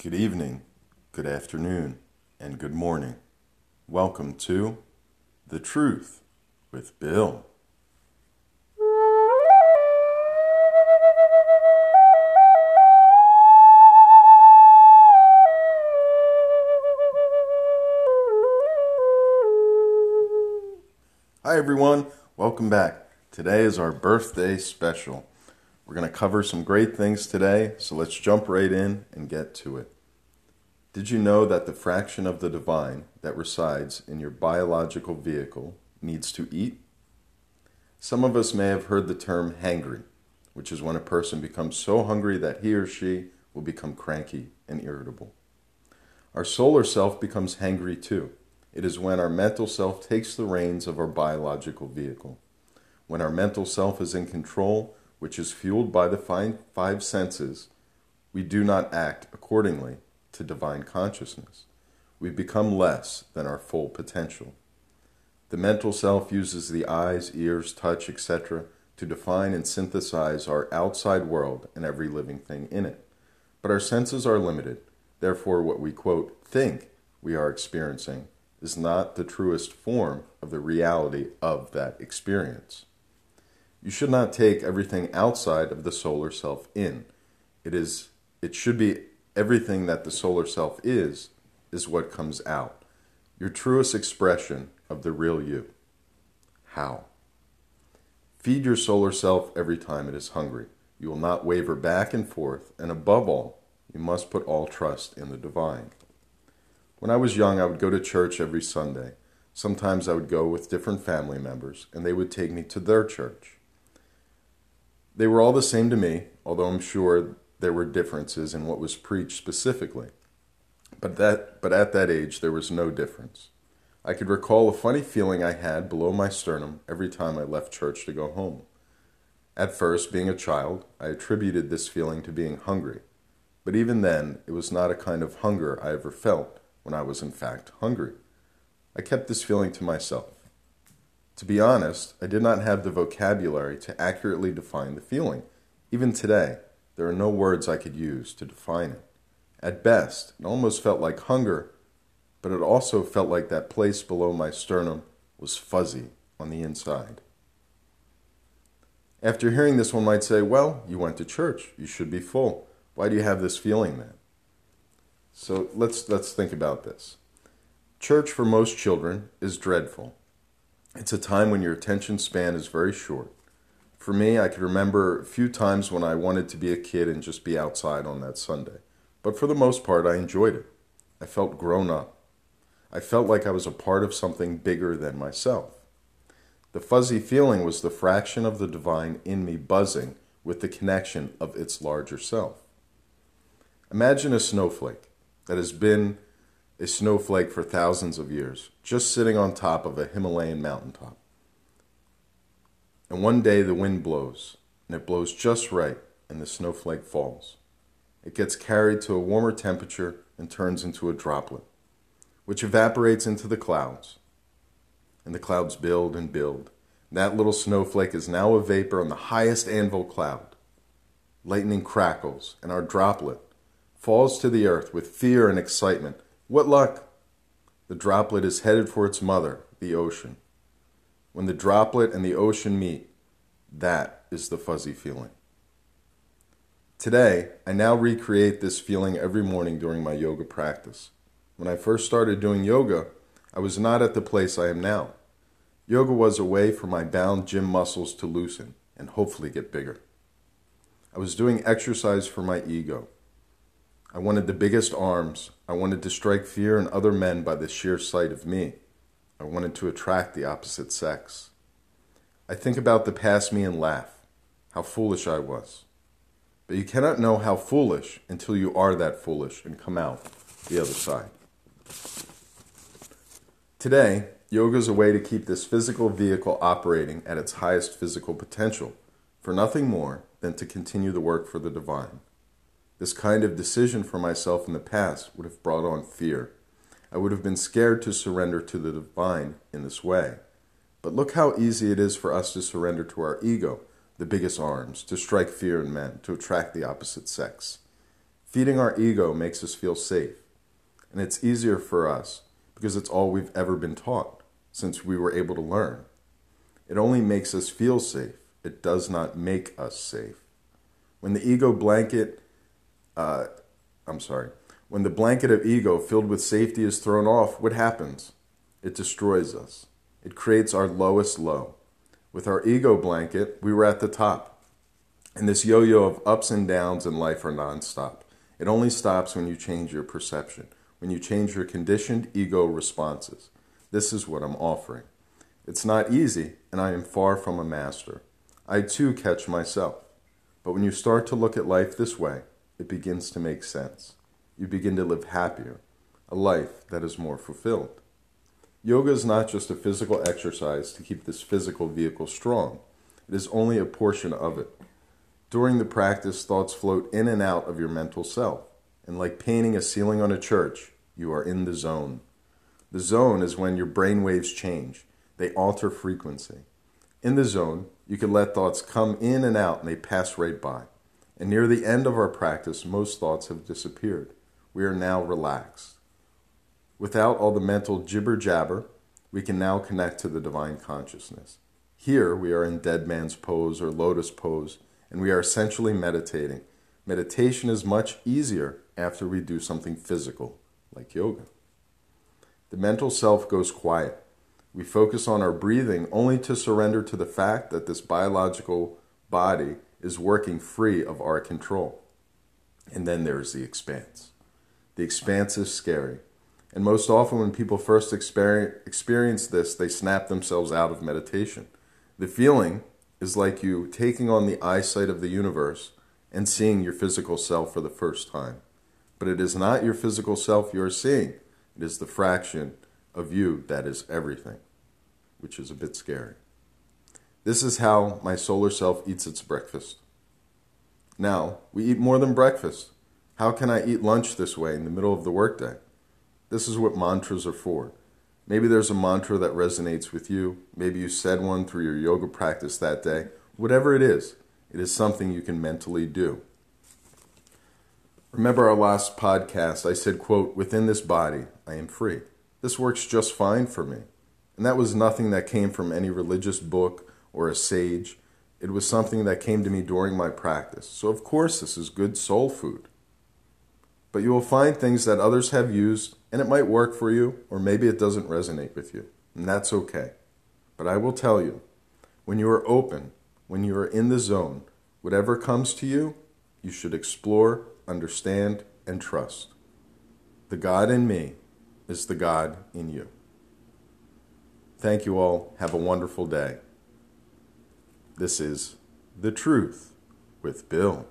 Good evening, good afternoon, and good morning. Welcome to The Truth with Bill. Hi, everyone. Welcome back. Today is our birthday special. We're going to cover some great things today, so let's jump right in and get to it. Did you know that the fraction of the divine that resides in your biological vehicle needs to eat? Some of us may have heard the term hangry, which is when a person becomes so hungry that he or she will become cranky and irritable. Our solar self becomes hangry too. It is when our mental self takes the reins of our biological vehicle. When our mental self is in control, which is fueled by the five senses, we do not act accordingly to divine consciousness. We become less than our full potential. The mental self uses the eyes, ears, touch, etc., to define and synthesize our outside world and every living thing in it. But our senses are limited. Therefore, what we quote, think we are experiencing is not the truest form of the reality of that experience. You should not take everything outside of the solar self in. It is it should be everything that the solar self is is what comes out. Your truest expression of the real you. How? Feed your solar self every time it is hungry. You will not waver back and forth, and above all, you must put all trust in the divine. When I was young, I would go to church every Sunday. Sometimes I would go with different family members, and they would take me to their church. They were all the same to me, although I'm sure there were differences in what was preached specifically. But that but at that age there was no difference. I could recall a funny feeling I had below my sternum every time I left church to go home. At first, being a child, I attributed this feeling to being hungry. But even then, it was not a kind of hunger I ever felt when I was in fact hungry. I kept this feeling to myself. To be honest, I did not have the vocabulary to accurately define the feeling. Even today, there are no words I could use to define it. At best, it almost felt like hunger, but it also felt like that place below my sternum was fuzzy on the inside. After hearing this, one might say, Well, you went to church. You should be full. Why do you have this feeling then? So let's, let's think about this. Church for most children is dreadful. It's a time when your attention span is very short. For me, I can remember a few times when I wanted to be a kid and just be outside on that Sunday. But for the most part, I enjoyed it. I felt grown up. I felt like I was a part of something bigger than myself. The fuzzy feeling was the fraction of the divine in me buzzing with the connection of its larger self. Imagine a snowflake that has been a snowflake for thousands of years, just sitting on top of a Himalayan mountaintop. And one day the wind blows, and it blows just right, and the snowflake falls. It gets carried to a warmer temperature and turns into a droplet, which evaporates into the clouds. And the clouds build and build. That little snowflake is now a vapor on the highest anvil cloud. Lightning crackles, and our droplet falls to the earth with fear and excitement. What luck! The droplet is headed for its mother, the ocean. When the droplet and the ocean meet, that is the fuzzy feeling. Today, I now recreate this feeling every morning during my yoga practice. When I first started doing yoga, I was not at the place I am now. Yoga was a way for my bound gym muscles to loosen and hopefully get bigger. I was doing exercise for my ego. I wanted the biggest arms. I wanted to strike fear in other men by the sheer sight of me. I wanted to attract the opposite sex. I think about the past me and laugh, how foolish I was. But you cannot know how foolish until you are that foolish and come out the other side. Today, yoga is a way to keep this physical vehicle operating at its highest physical potential for nothing more than to continue the work for the divine. This kind of decision for myself in the past would have brought on fear I would have been scared to surrender to the divine in this way. But look how easy it is for us to surrender to our ego, the biggest arms, to strike fear in men, to attract the opposite sex. Feeding our ego makes us feel safe, and it's easier for us because it's all we've ever been taught since we were able to learn. It only makes us feel safe, it does not make us safe. When the ego blanket, uh, I'm sorry, when the blanket of ego filled with safety is thrown off, what happens? It destroys us. It creates our lowest low. With our ego blanket, we were at the top. And this yo yo of ups and downs in life are nonstop. It only stops when you change your perception, when you change your conditioned ego responses. This is what I'm offering. It's not easy, and I am far from a master. I too catch myself. But when you start to look at life this way, it begins to make sense. You begin to live happier, a life that is more fulfilled. Yoga is not just a physical exercise to keep this physical vehicle strong, it is only a portion of it. During the practice, thoughts float in and out of your mental self. And like painting a ceiling on a church, you are in the zone. The zone is when your brain waves change, they alter frequency. In the zone, you can let thoughts come in and out and they pass right by. And near the end of our practice, most thoughts have disappeared. We are now relaxed. Without all the mental jibber jabber, we can now connect to the divine consciousness. Here we are in dead man's pose or lotus pose and we are essentially meditating. Meditation is much easier after we do something physical, like yoga. The mental self goes quiet. We focus on our breathing only to surrender to the fact that this biological body is working free of our control. And then there's the expanse. The expanse is scary. And most often, when people first experience this, they snap themselves out of meditation. The feeling is like you taking on the eyesight of the universe and seeing your physical self for the first time. But it is not your physical self you are seeing, it is the fraction of you that is everything, which is a bit scary. This is how my solar self eats its breakfast. Now, we eat more than breakfast. How can I eat lunch this way in the middle of the workday? This is what mantras are for. Maybe there's a mantra that resonates with you. Maybe you said one through your yoga practice that day. Whatever it is, it is something you can mentally do. Remember our last podcast, I said, quote, within this body, I am free. This works just fine for me. And that was nothing that came from any religious book or a sage. It was something that came to me during my practice. So, of course, this is good soul food. But you will find things that others have used and it might work for you, or maybe it doesn't resonate with you, and that's okay. But I will tell you, when you are open, when you are in the zone, whatever comes to you, you should explore, understand, and trust. The God in me is the God in you. Thank you all. Have a wonderful day. This is The Truth with Bill.